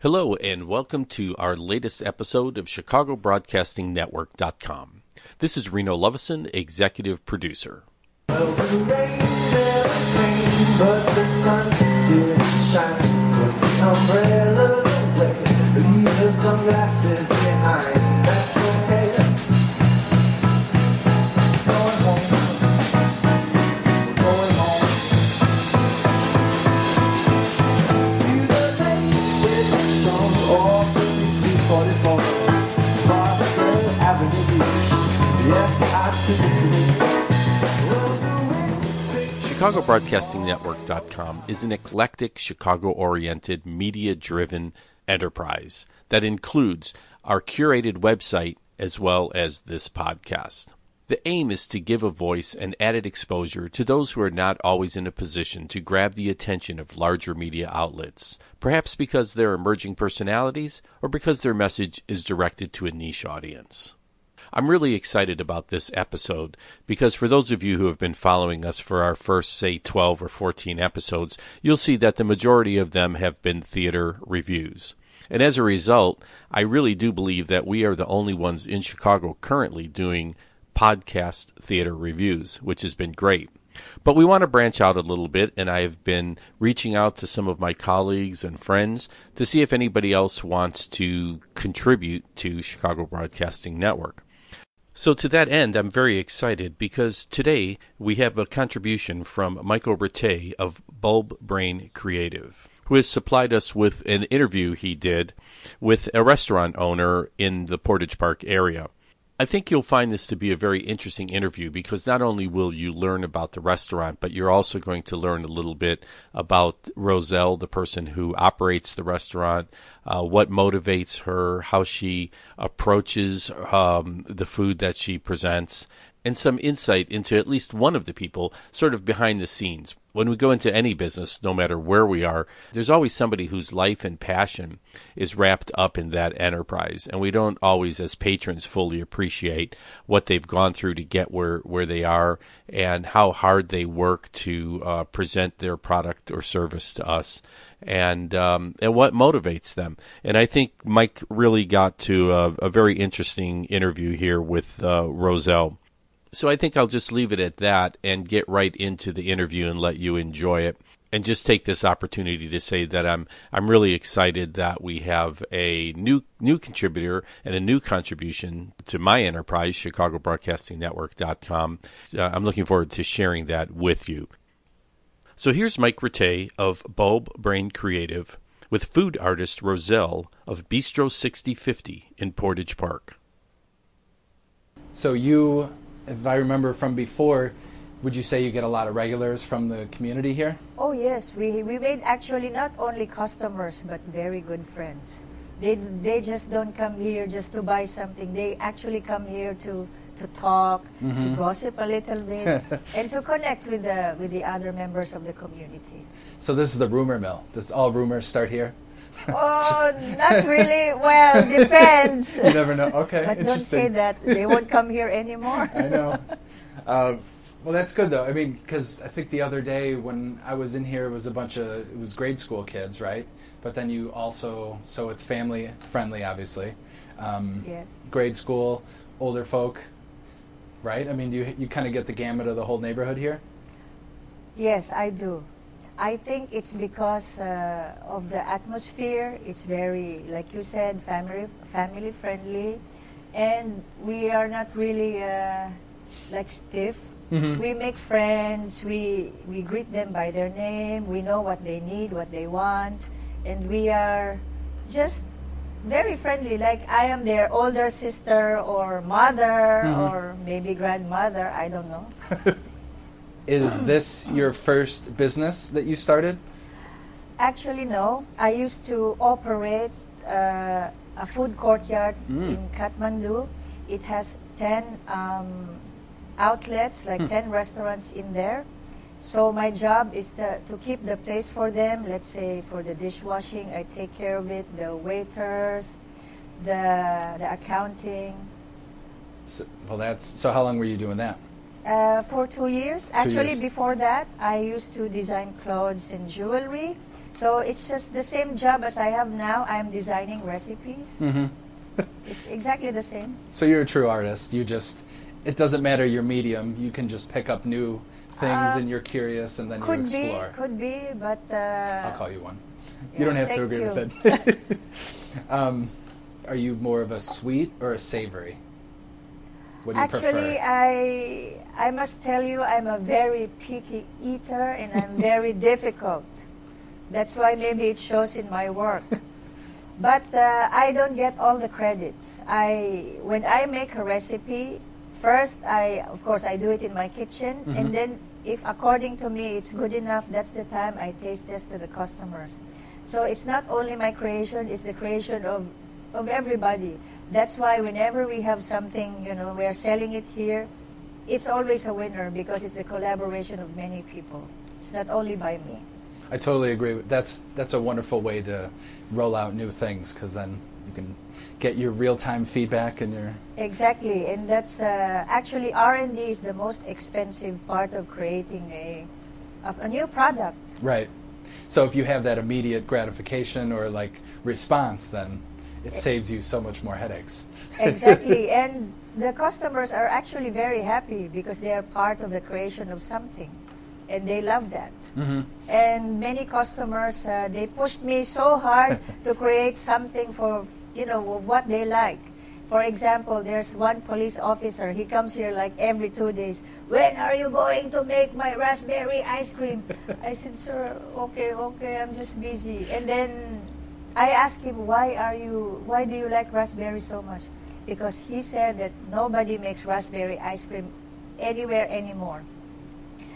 Hello, and welcome to our latest episode of ChicagoBroadcastingNetwork.com. This is Reno Lovison, executive producer. Well, the rain but the sun did shine. ChicagoBroadcastingNetwork.com is an eclectic, Chicago oriented, media driven enterprise that includes our curated website as well as this podcast. The aim is to give a voice and added exposure to those who are not always in a position to grab the attention of larger media outlets, perhaps because they're emerging personalities or because their message is directed to a niche audience. I'm really excited about this episode because for those of you who have been following us for our first, say, 12 or 14 episodes, you'll see that the majority of them have been theater reviews. And as a result, I really do believe that we are the only ones in Chicago currently doing podcast theater reviews, which has been great. But we want to branch out a little bit, and I have been reaching out to some of my colleagues and friends to see if anybody else wants to contribute to Chicago Broadcasting Network. So, to that end, I'm very excited because today we have a contribution from Michael Rattay of Bulb Brain Creative, who has supplied us with an interview he did with a restaurant owner in the Portage Park area. I think you'll find this to be a very interesting interview because not only will you learn about the restaurant, but you're also going to learn a little bit about Roselle, the person who operates the restaurant, uh, what motivates her, how she approaches um, the food that she presents, and some insight into at least one of the people sort of behind the scenes. When we go into any business, no matter where we are, there's always somebody whose life and passion is wrapped up in that enterprise. And we don't always, as patrons, fully appreciate what they've gone through to get where, where they are and how hard they work to uh, present their product or service to us and um, and what motivates them. And I think Mike really got to a, a very interesting interview here with uh, Roselle. So I think I'll just leave it at that and get right into the interview and let you enjoy it. And just take this opportunity to say that I'm I'm really excited that we have a new new contributor and a new contribution to my enterprise, ChicagoBroadcastingNetwork.com. Uh, I'm looking forward to sharing that with you. So here's Mike Rattay of Bulb Brain Creative with food artist Roselle of Bistro 6050 in Portage Park. So you, if I remember from before, would you say you get a lot of regulars from the community here? Oh yes, we we made actually not only customers but very good friends. They they just don't come here just to buy something. They actually come here to to talk, to mm-hmm. gossip a little bit, and to connect with the with the other members of the community. So this is the rumor mill. Does all rumors start here? Oh, not really. Well, depends. You never know. Okay, But don't say that. They won't come here anymore. I know. Um, well, that's good though. I mean, because I think the other day when I was in here, it was a bunch of it was grade school kids, right? But then you also so it's family friendly, obviously. Um, Yes. Grade school, older folk, right? I mean, do you you kind of get the gamut of the whole neighborhood here? Yes, I do. I think it's because uh, of the atmosphere. It's very, like you said, family family friendly, and we are not really uh, like stiff. Mhm. We make friends. We we greet them by their name. We know what they need, what they want, and we are just very friendly. Like I am their older sister or mother Mhm. or maybe grandmother. I don't know. Is this your first business that you started? Actually, no. I used to operate uh, a food courtyard Mm. in Kathmandu. It has 10 um, outlets, like Hmm. 10 restaurants in there. So my job is to, to keep the place for them. Let's say for the dishwashing, I take care of it. The waiters, the the accounting. So, well, that's so. How long were you doing that? Uh, for two years. Actually, years. before that, I used to design clothes and jewelry. So it's just the same job as I have now. I'm designing recipes. Mm-hmm. It's exactly the same. So you're a true artist. You just, it doesn't matter your medium. You can just pick up new things Uh, and you're curious and then you Could be, explore. could be, but uh, I'll call you one. yeah, you don't have to agree you. with it. um, are you more of a sweet or a savory? What do you prefer? Actually, prefer? I I must tell you, I'm a very picky eater, and I'm very difficult. That's why maybe it shows in my work. But uh, I don't get all the credits. I when I make a recipe, first I of course I do it in my kitchen, Mhm. and then if according to me it's good enough, that's the time I taste test to the customers. So it's not only my creation; it's the creation of of everybody. That's why whenever we have something, you know, we're selling it here, it's always a winner because it's a collaboration of many people. It's not only by me. I totally agree. With, that's that's a wonderful way to roll out new things because then you can get your real time feedback and your Exactly, and that's uh, actually R and D is the most expensive part of creating a, a new product. right. So if you have that immediate gratification or like response, then it saves you so much more headaches. Exactly, and the customers are actually very happy because they are part of the creation of something, and they love that. hmm And many customers uh, they pushed me so hard to create something for you know what they like. For example, there's one police officer. He comes here like every two days. When are you going to make my raspberry ice cream? I said, sir, okay, okay, I'm just busy. And then I asked him, why are you? Why do you like raspberry so much? Because he said that nobody makes raspberry ice cream anywhere anymore.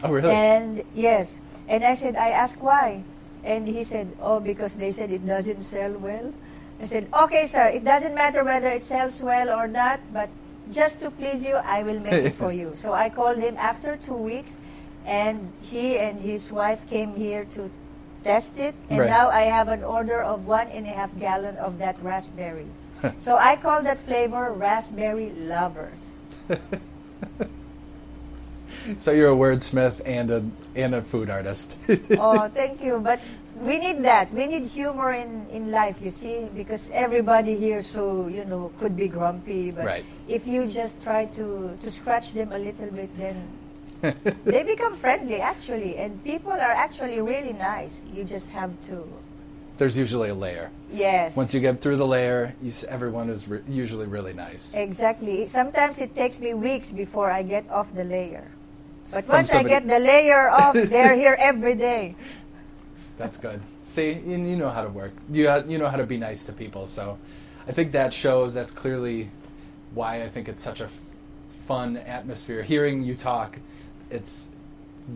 Oh, really? And yes, and I said, I asked why, and he said, oh, because they said it doesn't sell well. I said, okay, sir, it doesn't matter whether it sells well or not, but just to please you, I will make it for you. So I called him after two weeks, and he and his wife came here to test it, and Right. now I have an order of one and a half gallon of that raspberry. so I call that flavor raspberry lovers. so you're a wordsmith and a and a food artist. oh, thank you. But we need that. We need humor in, in life, you see, because everybody here, so, you know, could be grumpy. But Right. if you just try to, to scratch them a little bit, then they become friendly, actually. And people are actually really nice. You just have to, There's usually a layer. yes. Once you get through the layer, you, everyone is re- usually really nice. Exactly. Sometimes it takes me weeks before I get off the layer. But once I get the layer off, they're here every day. That's good. See, you, you know how to work. You ha- you know how to be nice to people. So, I think that shows. That's clearly why I think it's such a f- fun atmosphere. Hearing you talk, it's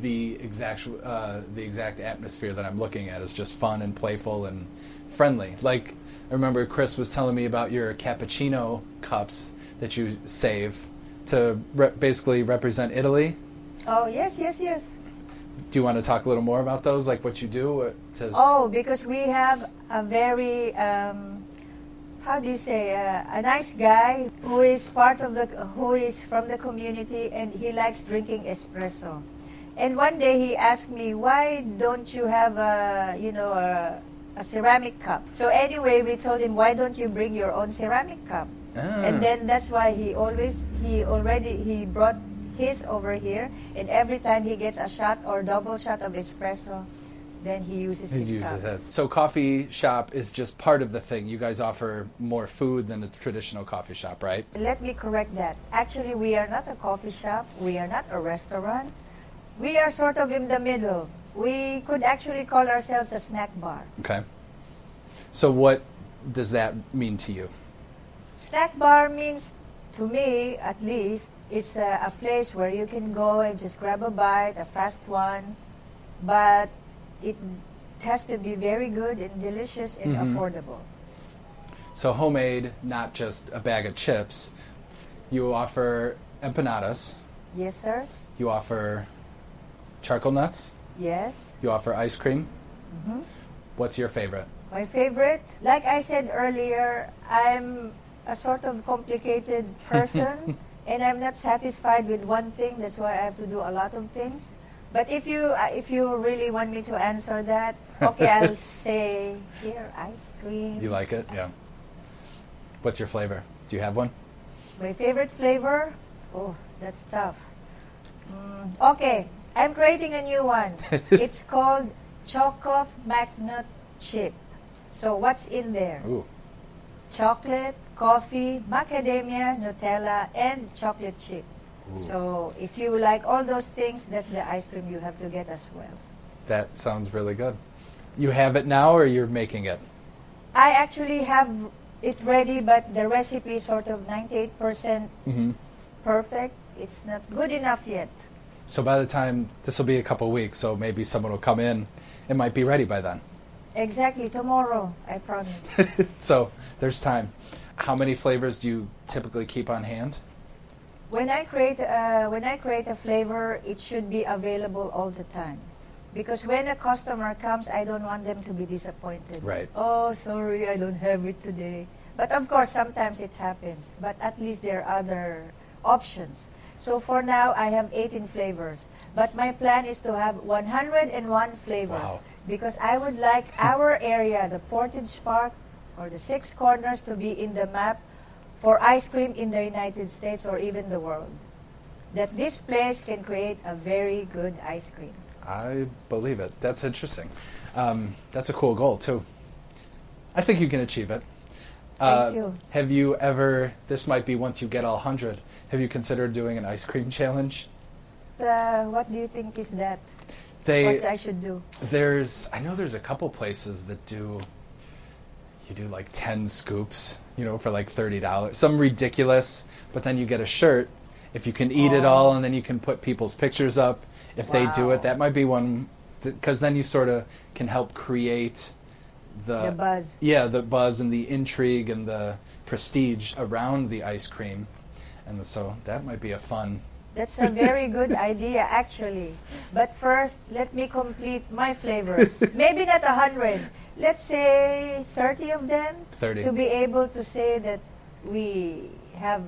the exact uh, the exact atmosphere that I'm looking at is just fun and playful and friendly. Like I remember Chris was telling me about your cappuccino cups that you save to re- basically represent Italy. Oh, yes, yes, yes. Do you want to talk a little more about those, like what you do? It says, Oh, because we have a very, um, how do you say, uh, a nice guy who is part of the, who is from the community and he likes drinking espresso. And one day he asked me, why don't you have a, you know, a, a ceramic cup? So anyway, we told him, why don't you bring your own ceramic cup? Ah. And then that's why he always, he already, he brought his over here, and every time he gets a shot or double shot of espresso, then he uses He his uses cup. his. So coffee shop is just part of the thing. You guys offer more food than a traditional coffee shop, right? Let me correct that. Actually, we are not a coffee shop. We are not a restaurant. We are sort of in the middle. We could actually call ourselves a snack bar. Okay. So what does that mean to you? Snack bar means, to me at least, it's a, a place where you can go and just grab a bite, a fast one, but it has to be very good and delicious and Mhm. affordable. So homemade, not just a bag of chips. You offer empanadas. Yes, sir. You offer charcoal nuts. Yes. You offer ice cream. hmm What's your favorite? My favorite, like I said earlier, I'm a sort of complicated person and I'm not satisfied with one thing. That's why I have to do a lot of things. But if you uh, if you really want me to answer that, okay, I'll say here ice cream. You like it? Yeah. What's your flavor? Do you have one? My favorite flavor? Oh, that's tough. Mm, okay, I'm creating a new one. it's called Choco Magnut Chip. So what's in there? Ooh. Chocolate, coffee, macadamia, Nutella, and chocolate chip. So if you like all those things, that's the ice cream you have to get as well. That sounds really good. You have it now or you're making it? I actually have it ready, but the recipe is sort of 98% Mm-hmm. perfect. It's not good enough yet. So by the time this will be a couple weeks, so maybe someone will come in, it might be ready by then. Exactly, tomorrow, I promise. so there's time. How many flavors do you typically keep on hand? When I create uh, when I create a flavor, it should be available all the time, because when a customer comes, I don't want them to be disappointed. Right. Oh, sorry, I don't have it today. But of course, sometimes it happens. But at least there are other options. So for now, I have 18 flavors. But my plan is to have 101 flavors Wow. because I would like our area, the Portage Park or the Six Corners, to be in the map for ice cream in the United States or even the world. That this place can create a very good ice cream. I believe it. That's interesting. Um, that's a cool goal too. I think you can achieve it. Uh, Thank you. Have you ever? This might be once you get all hundred. Have you considered doing an ice cream challenge? Uh, what do you think is that? They what I should do? there's I know there's a couple places that do. You do like ten scoops, you know, for like thirty dollars. Some ridiculous, but then you get a shirt if you can eat it Oh. all, and then you can put people's pictures up. If they do it, that might be one, because then you sort of can help create the The buzz. Yeah, the buzz and the intrigue and the prestige around the ice cream, and so that might be a fun. That's a very good idea, actually. But first, let me complete my flavors. Maybe not a hundred. Let's say thirty of them 30. to be able to say that we have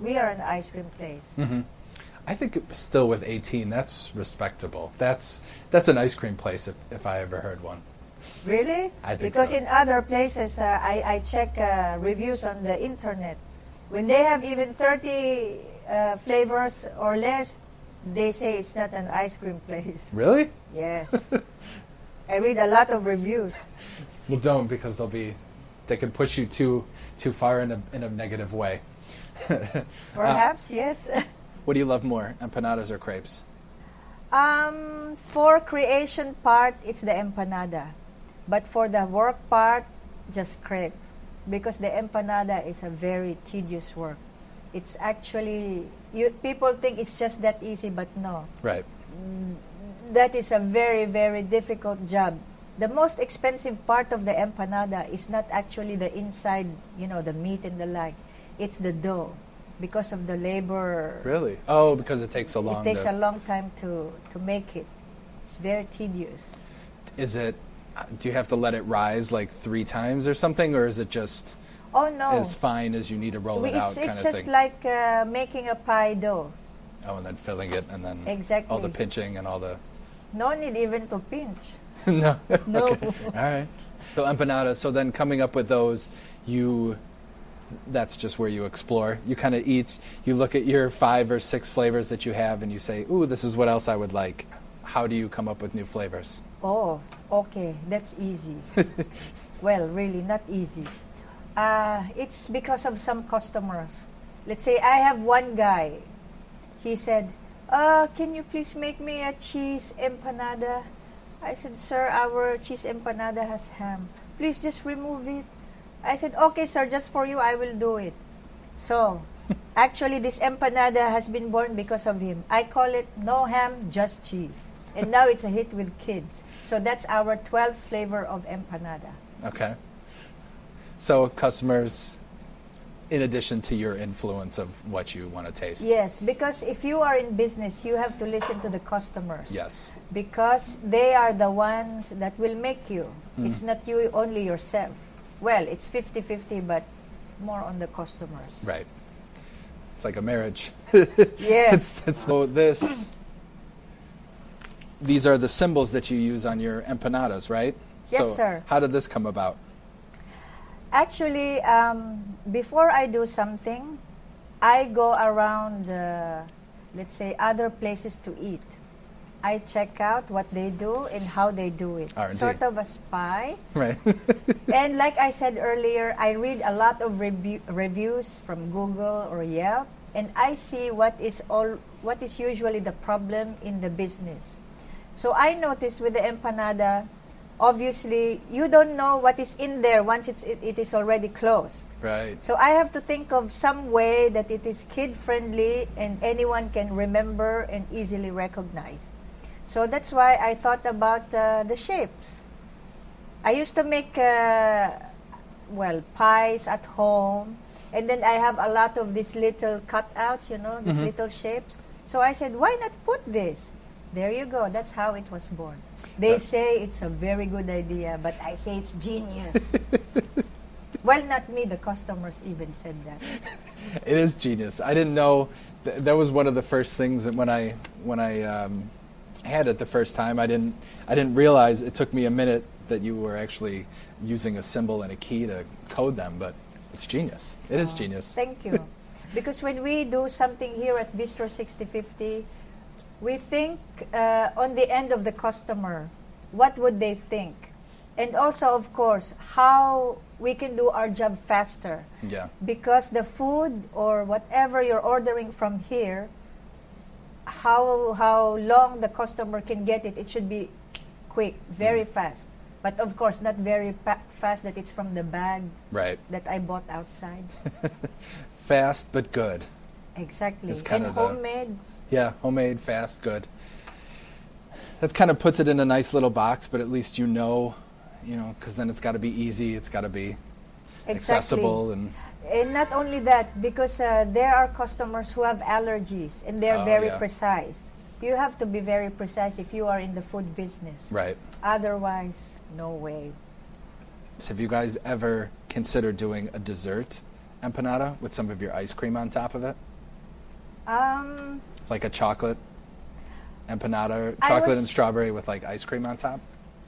we are an ice cream place. hmm I think still with 18, that's respectable. That's that's an ice cream place if, if I ever heard one. Really? I think because so. in other places, uh, I, I check uh, reviews on the internet. When they have even 30 uh, flavors or less, they say it's not an ice cream place. Really? Yes. I read a lot of reviews. Well, don't because they'll be they can push you too too far in a in a negative way. Perhaps, yes. What do you love more, empanadas or crepes? um, for creation part, it's the empanada. But for the work part, just crepe. Because the empanada is a very tedious work. It's actually, you, people think it's just that easy, but no. Right. Mm, that is a very, very difficult job. The most expensive part of the empanada is not actually the inside, you know, the meat and the like. It's the dough because of the labor. Really? Oh, because it takes so long. It takes a long time to, to make it. It's very tedious. Is it? Do you have to let it rise like three times or something, or is it just Oh no. as fine as you need to roll We- it out it's it's of just like uh, making a pie dough. oh, and then filling it, and then Exactly. all the pinching and all the. No need even to pinch. no. No. Okay. All right. So empanadas. So then coming up with those, you. That's just where you explore. You kind of eat. You look at your five or six flavors that you have, and you say, "Ooh, this is what else I would like." How do you come up with new flavors? Oh, okay, that's easy. well, really not easy. Uh, it's because of some customers. Let's say I have one guy. He said, uh, "Can you please make me a cheese empanada?" I said, "Sir, our cheese empanada has ham. Please just remove it." I said, "Okay, sir, just for you, I will do it." So, actually, this empanada has been born because of him. I call it no ham, just cheese. And now it's a hit with kids. So that's our 12 flavor of empanada. Okay. So customers, in addition to your influence of what you want to taste. Yes, because if you are in business, you have to listen to the customers. Yes. Because they are the ones that will make you. Mm. It's not you only yourself. Well, it's 50 50, but more on the customers. Right. It's like a marriage. Yes. it's, it's so this these are the symbols that you use on your empanadas, right? Yes, so sir. How did this come about? Actually, um, before I do something, I go around, uh, let's say, other places to eat. I check out what they do and how they do it. R&D. Sort of a spy. Right. and like I said earlier, I read a lot of rebu- reviews from Google or Yelp, and I see what is all what is usually the problem in the business. So I noticed with the empanada, obviously you don't know what is in there once it's, it, it is already closed. right. So I have to think of some way that it is kid friendly and anyone can remember and easily recognize. So that's why I thought about uh, the shapes. I used to make uh, well pies at home, and then I have a lot of these little cutouts, you know, these little shapes. So I said, why not put this? There you go. That's how it was born. They say it's a very good idea, but I say it's genius. well, not me. The customers even said that. It is genius. I didn't know th- that was one of the first things that when I when I um, had it the first time. I didn't I didn't realize it took me a minute that you were actually using a symbol and a key to code them, but it's genius. It is Oh, genius. Thank you. because when we do something here at Bistro 6050, we think uh, on the end of the customer. What would they think? And also, of course, how we can do our job faster. Yeah. Because the food or whatever you're ordering from here, how how long the customer can get it, it should be quick, very Mm. fast. But of course, not very pa- fast that it's from the bag Right. that I bought outside. Fast but good. Exactly. It's kind and of the- homemade. Yeah, homemade, fast, good. That kind of puts it in a nice little box, but at least you know, you know, because then it's got to be easy. It's got to be Exactly. accessible, and And not only that, because uh, there are customers who have allergies and they're Oh, very yeah. precise. You have to be very precise if you are in the food business. right. Otherwise, no way. Have you guys ever considered doing a dessert empanada with some of your ice cream on top of it, Um, like a chocolate empanada, chocolate was- and strawberry with like ice cream on top?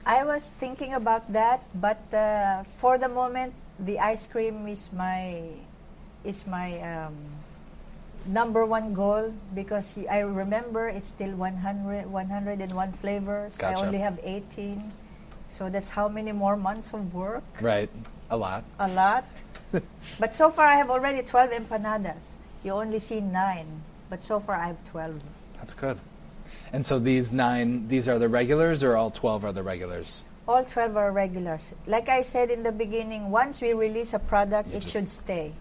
I was thinking about that, but uh, for the moment, the ice cream is my is my um, number one goal because he, I remember it's still 100, 101 flavors. Gotcha. I only have 18, so that's how many more months of work? Right. A lot. A lot. but so far, I have already 12 empanadas. You only see nine, but so far I have 12. That's good. And so these nine, these are the regulars, or all twelve are the regulars? All 12 are regulars. Like I said in the beginning, once we release a product, You it should stay.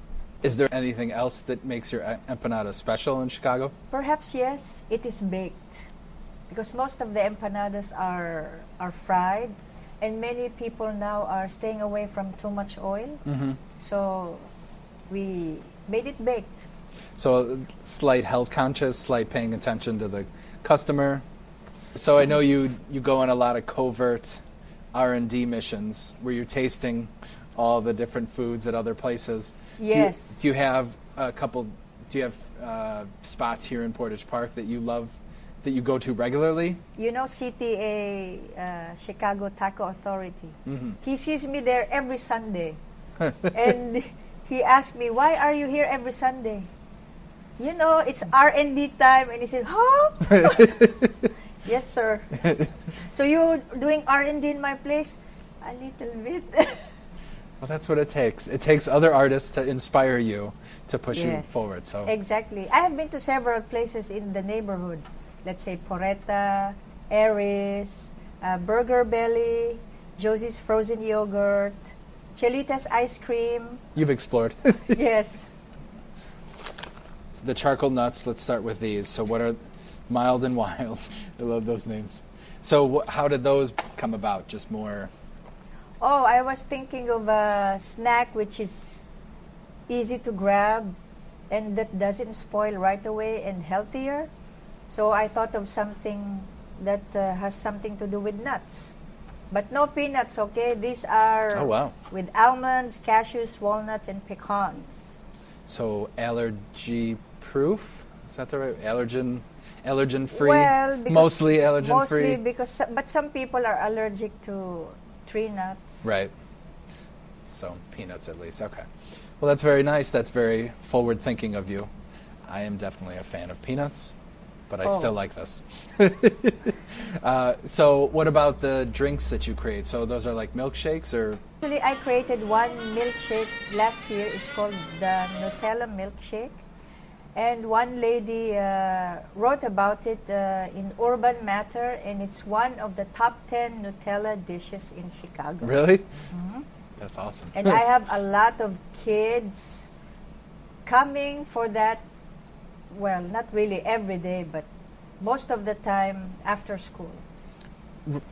Is there anything else that makes your empanada special in Chicago? Perhaps yes, it is baked. Because most of the empanadas are are fried and many people now are staying away from too much oil. Mm-hmm. So we made it baked. So slight health conscious, slight paying attention to the customer. So I know you you go on a lot of covert R and D missions where you're tasting all the different foods at other places. Do you- Yes. Do you, have a couple? Do you have uh, spots here in Portage Park that you love, that you go to regularly? You know CTA, uh, Chicago Taco Authority. Mhm. He sees me there every Sunday. and he asked me, "Why are you here every Sunday?" You know, it's R&D time and he said, "Huh?" yes, sir. so you're doing R&D in my place? A little bit. Well, that's what it takes. It takes other artists to inspire you to push you forward. So Exactly. I have been to several places in the neighborhood. Let's say Poretta, Aries, uh, Burger Belly, Josie's Frozen Yogurt, Chelita's Ice Cream. you've explored. yes. The charcoal nuts. Let's start with these. So, what are mild and wild? I love those names. So, wh- how did those come about? Just more. Oh, I was thinking of a snack which is easy to grab and that doesn't spoil right away and healthier. So I thought of something that uh, has something to do with nuts. But no peanuts, okay? These are Oh, wow. with almonds, cashews, walnuts, and pecans. So, allergy proof. Is that the right allergen? allergen free? Well, mostly allergen mostly free. because but some people are allergic to tree nuts. Right. So peanuts at least. Okay. Well, that's very nice. That's very forward thinking of you. I am definitely a fan of peanuts, but I Oh. still like this. uh, so, what about the drinks that you create? So, those are like milkshakes, or Actually, I created one milkshake last year. It's called the Nutella milkshake. And one lady uh, wrote about it uh, in Urban Matter, and it's one of the top 10 Nutella dishes in Chicago. really? Mm-hmm. That's awesome. And I have a lot of kids coming for that. Well, not really every day, but most of the time after school.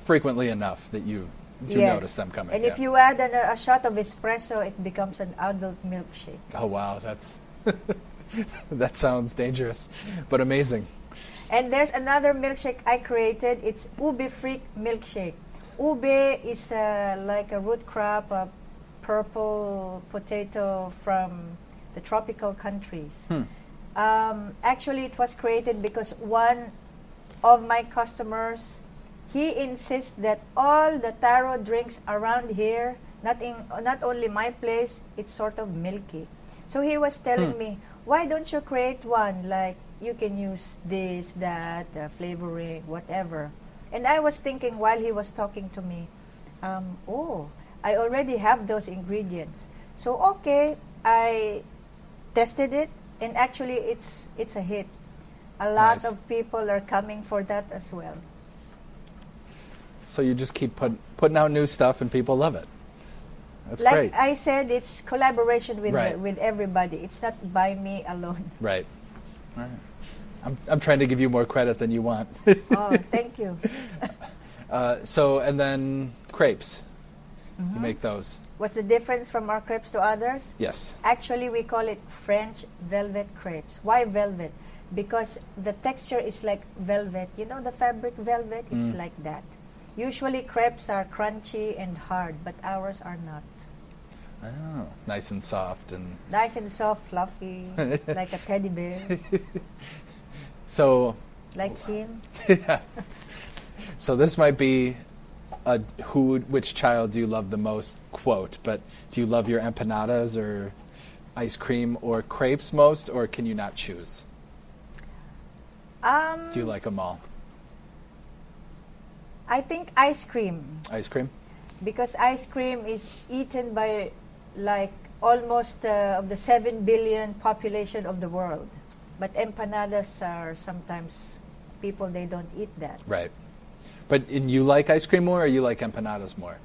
frequently enough that you you Yes. notice them coming. And yeah. if you add an, a shot of espresso, it becomes an adult milkshake. oh wow, that's that sounds dangerous, but amazing. And there's another milkshake I created. It's Ube Freak milkshake. Ube is uh, like a root crop, a purple potato from the tropical countries. Hmm. Um, actually, it was created because one of my customers, he insists that all the taro drinks around here, not in, not only my place, it's sort of milky. So he was telling Hmm. me, why don't you create one like you can use this, that, uh, flavoring, whatever. And I was thinking while he was talking to me, um, oh, I already have those ingredients. So okay, I tested it, and actually it's it's a hit. A lot Nice. of people are coming for that as well. So you just keep put, putting out new stuff, and people love it. That's like great. I said, it's collaboration with Right. with everybody. It's not by me alone. right. All right. I'm I'm trying to give you more credit than you want. oh, thank you. uh, so and then crepes. Mm-hmm. You make those. What's the difference from our crepes to others? Yes. Actually, we call it French velvet crepes. Why velvet? Because the texture is like velvet. You know the fabric velvet? It's Mm. like that. Usually crepes are crunchy and hard, but ours are not. Oh, nice and soft and Nice and soft, fluffy, like a teddy bear, so. like him. yeah. So this might be a who which child do you love the most quote, but do you love your empanadas or ice cream or crepes most or can you not choose? Um, Do you like them all? I think ice cream Ice cream? because ice cream is eaten by like almost uh, of the 7 billion population of the world but empanadas are sometimes people they don't eat that Right. But and you like ice cream more or you like empanadas more?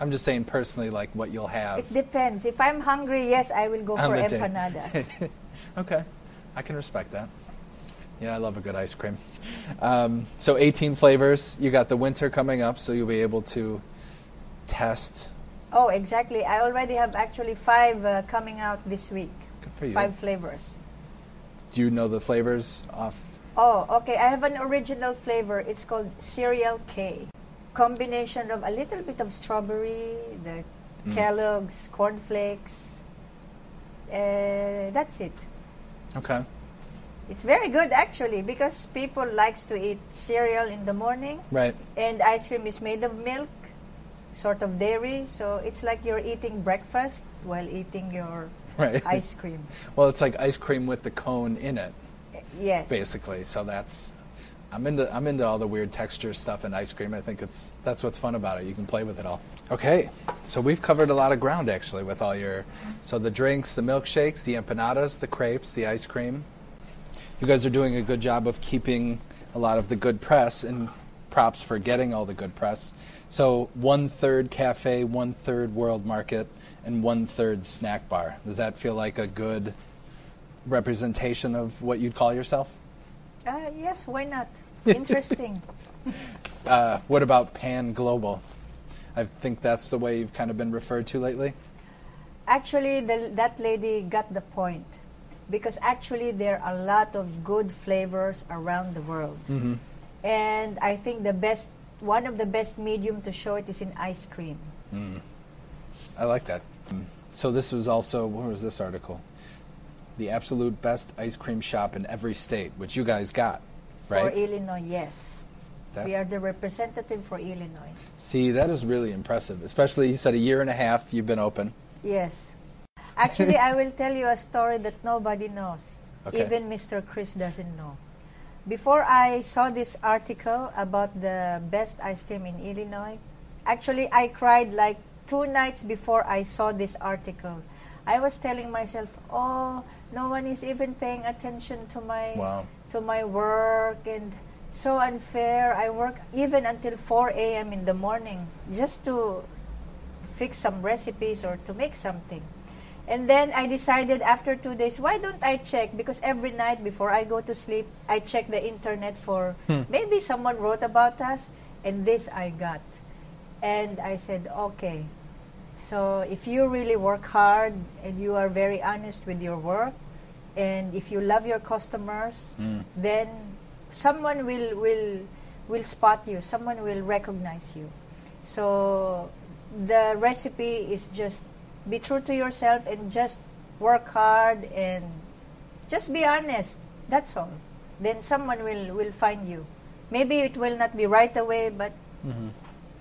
I'm just saying personally like what you'll have. it depends if i'm hungry yes i will go for empanadas okay. I can respect that. Yeah, I love a good ice cream. Um, so 18 flavors. You got the winter coming up, so you'll be able to test. oh exactly i already have actually five uh, coming out this week Good for you. five flavors Do you know the flavors off? Oh, okay. I have an original flavor. It's called Cereal K. Combination of a little bit of strawberry, the Mm. Kellogg's cornflakes. Uh, that's it. Okay. It's very good actually because people likes to eat cereal in the morning Right. and ice cream is made of milk, sort of dairy, so it's like you're eating breakfast while eating your Right. ice cream. Well, it's like ice cream with the cone in it, Yes. basically. So that's I'm into I'm into all the weird texture stuff in ice cream. I think it's that's what's fun about it. You can play with it all. Okay. So we've covered a lot of ground actually with all your so the drinks, the milkshakes, the empanadas, the crepes, the ice cream. You guys are doing a good job of keeping a lot of the good press and props for getting all the good press. So one third cafe, one third world market, and one third snack bar. Does that feel like a good representation of what you'd call yourself? Uh, yes, why not? Interesting. Uh, what about pan global? I think that's the way you've kind of been referred to lately. Actually, the, that lady got the point because actually there are a lot of good flavors around the world, Mm-hmm. and I think the best, one of the best medium to show it is in ice cream. I like that. Mm. So this was also where was this article? The absolute best ice cream shop in every state, which you guys got. right? For Illinois, yes. That's- We are the representative for Illinois. See, that is really impressive. Especially, you said a year and a half you've been open. Yes. Actually, I will tell you a story that nobody knows. Okay. Even Mr. Chris doesn't know. Before I saw this article about the best ice cream in Illinois, actually, I cried like two nights before I saw this article. I was telling myself, "Oh, no one is even paying attention to my Wow. to my work and so unfair. I work even until 4 a.m. in the morning just to fix some recipes or to make something. And then I decided after two days, why don't I check? Because every night before I go to sleep, I check the internet for hmm. maybe someone wrote about us, and this I got. And I said, okay. So if you really work hard and you are very honest with your work, and if you love your customers, hmm. then someone will will will spot you. Someone will recognize you. So the recipe is just be true to yourself and just work hard and just be honest. That's all. Then someone will will find you. Maybe it will not be right away, but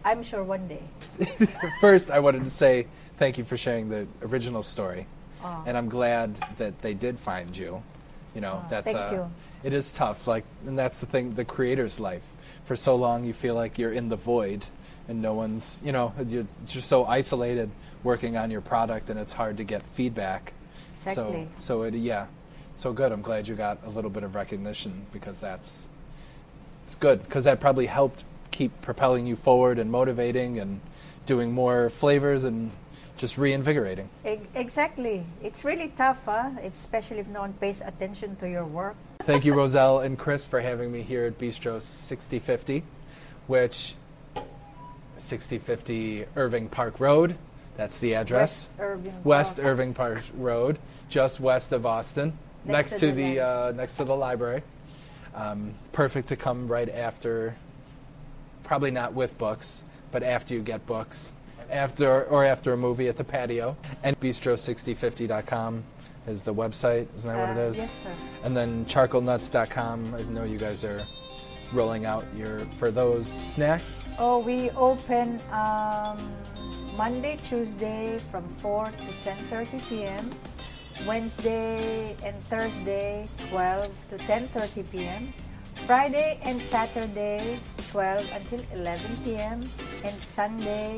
I'm sure one day. First, I wanted to say thank you for sharing the original story, Aw. and I'm glad that they did find you. You know, Aw, that's thank uh, you. it is tough. Like, and that's the thing, the creator's life. For so long, you feel like you're in the void, and no one's. You know, you're just so isolated working on your product, and it's hard to get feedback. Exactly. So, so it, yeah, so good. I'm glad you got a little bit of recognition because that's it's good because that probably helped keep propelling you forward and motivating and doing more flavors and just reinvigorating. Exactly. It's really tough, huh? Especially if no one pays attention to your work. Thank you, Roselle and Chris, for having me here at Bistro 6050, which 6050 Irving Park Road. That's the address. West Irving West Park. Irving Park Road, just west of Austin, next, Next to, the, the uh, next to the library. Um, perfect to come right after. Probably not with books, but after you get books, after or after a movie at the patio. And bistro6050.com is the website. Isn't that what it Uh, yes, sir. And then charcoalnuts.com. I know you guys are rolling out your for those snacks. Oh, we open um, Monday, Tuesday from 4 to 10:30 p.m. Wednesday and Thursday 12 to 10:30 p.m. Friday and Saturday 12 until 11 p.m. and Sunday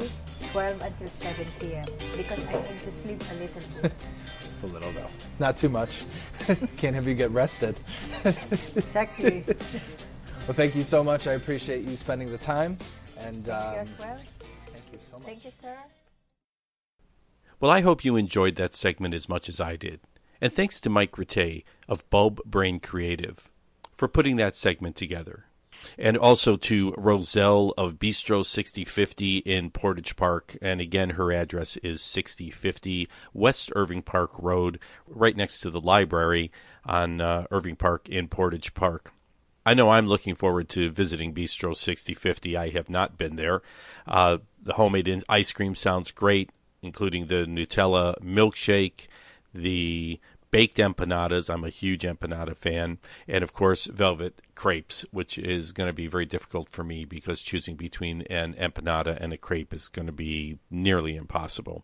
12 until 7 p.m. because I need to sleep a little bit. Just a little though, not too much. Can't have you get rested. exactly. Well, thank you so much. I appreciate you spending the time. And Thank you um, as well. Thank you so much. Thank you, sir. Well, I hope you enjoyed that segment as much as I did. And thanks to Mike Rattay of Bulb Brain Creative for putting that segment together. And also to Roselle of Bistro 6050 in Portage Park. And again, her address is 6050 West Irving Park Road, right next to the library on uh, Irving Park in Portage Park. I know I'm looking forward to visiting Bistro 6050. I have not been there. Uh, the homemade ice cream sounds great, including the Nutella milkshake, the baked empanadas. I'm a huge empanada fan. And of course, velvet crepes, which is going to be very difficult for me because choosing between an empanada and a crepe is going to be nearly impossible.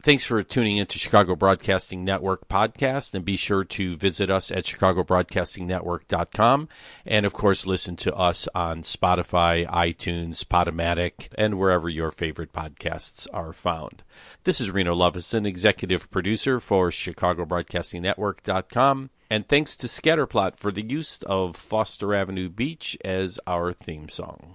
Thanks for tuning in to Chicago Broadcasting Network podcast, and be sure to visit us at chicagobroadcastingnetwork.com, and of course, listen to us on Spotify, iTunes, Podomatic, and wherever your favorite podcasts are found. This is Reno Lovison, executive producer for chicagobroadcastingnetwork.com, and thanks to Scatterplot for the use of Foster Avenue Beach as our theme song.